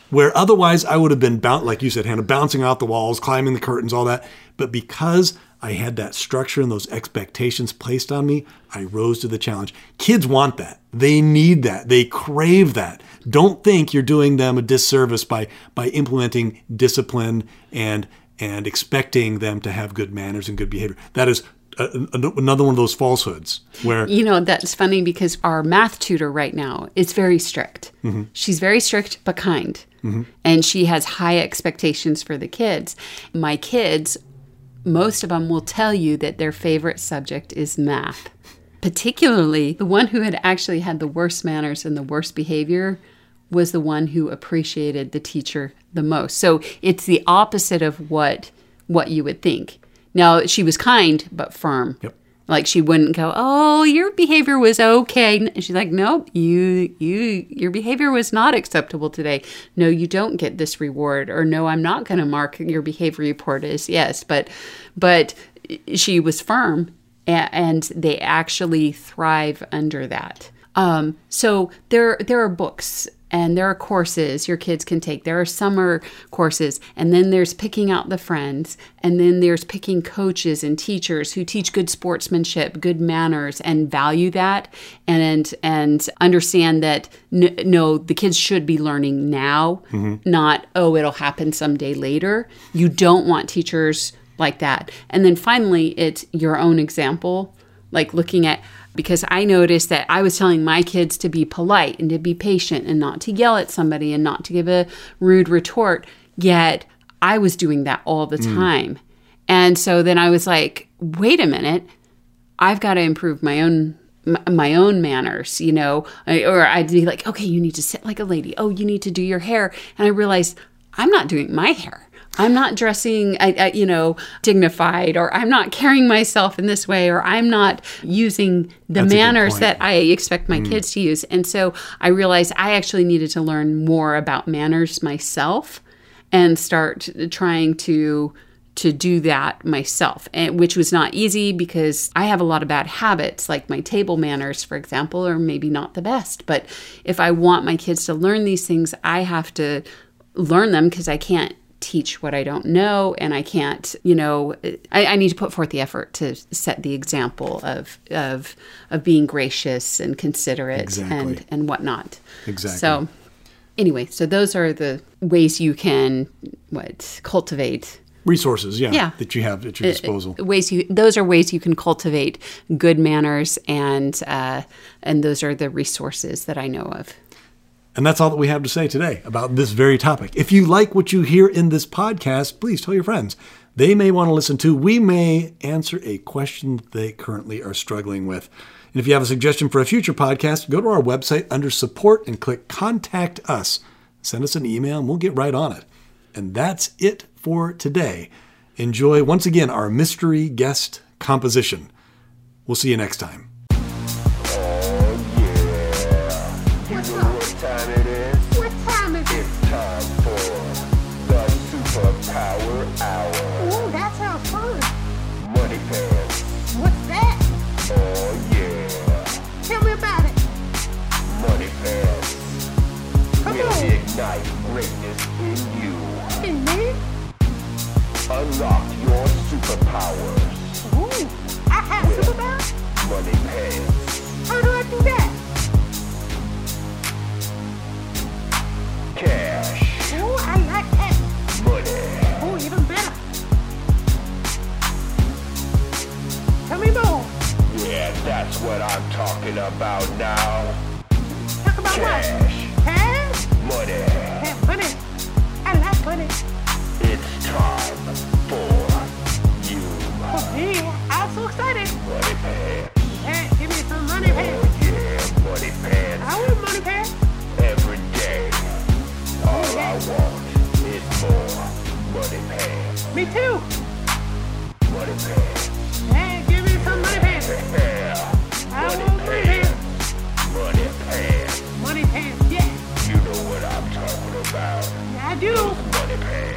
Where otherwise I would have been, bound, like you said, Hannah, bouncing out the walls, climbing the curtains, all that. But because I had that structure and those expectations placed on me, I rose to the challenge. Kids want that. They need that. They crave that. Don't think you're doing them a disservice by by implementing discipline and and expecting them to have good manners and good behavior. That is Uh, a, a- another one of those falsehoods where You know, that's funny because our math tutor right now is very strict. Mm-hmm. She's very strict but kind. Mm-hmm. And she has high expectations for the kids. My kids, most of them will tell you that their favorite subject is math. particularly the one who had actually had the worst manners and the worst behavior was the one who appreciated the teacher the most. So it's the opposite of what what you would think. Now she was kind but firm. Yep. Like she wouldn't go, "Oh, your behavior was okay." And she's like, "Nope, you you your behavior was not acceptable today. No, you don't get this reward or no, I'm not going to mark your behavior report as yes." But but she was firm and they actually thrive under that. Um, so there there are books and there are courses your kids can take. There are summer courses, and then there's picking out the friends, and then there's picking coaches and teachers who teach good sportsmanship, good manners, and value that, and and understand that n- no, the kids should be learning now, mm-hmm. not oh, it'll happen someday later. You don't want teachers like that, and then finally, it's your own example, like looking at because I noticed that I was telling my kids to be polite and to be patient and not to yell at somebody and not to give a rude retort. Yet I was doing that all the mm. time. And so then I was like, wait a minute, I've got to improve my own my own manners, you know, or I'd be like, okay, you need to sit like a lady. Oh, you need to do your hair. And I realized I'm not doing my hair. I'm not dressing, you know, dignified, or I'm not carrying myself in this way, or I'm not using the That's manners that I expect my mm. kids to use. And so I realized I actually needed to learn more about manners myself and start trying to to do that myself, and, which was not easy because I have a lot of bad habits, like my table manners, for example, are maybe not the best. But if I want my kids to learn these things, I have to learn them because I can't teach what I don't know, and I can't, you know, I, I, need to put forth the effort to set the example of of of being gracious and considerate exactly. and and whatnot. Exactly. So, anyway, so those are the ways you can what cultivate resources yeah, yeah, that you have at your uh, disposal uh, ways you those are ways you can cultivate good manners and uh, and those are the resources that i know of and that's all that we have to say today about this very topic. If you like what you hear in this podcast, please tell your friends. They may want to listen to. We may answer a question they currently are struggling with. And if you have a suggestion for a future podcast, go to our website under support and click contact us. Send us an email and we'll get right on it. And that's it for today. Enjoy once again our mystery guest composition. We'll see you next time. I'm talking about now. Talk about Cash. what? Cash? Money. Yeah, money. I like money. It's time for you. For me? I'm so excited. Money pants. Yeah, give me some money pants. Oh, yeah, money pants. I want money pants. Every day. All I want is more money pants. Me too. You.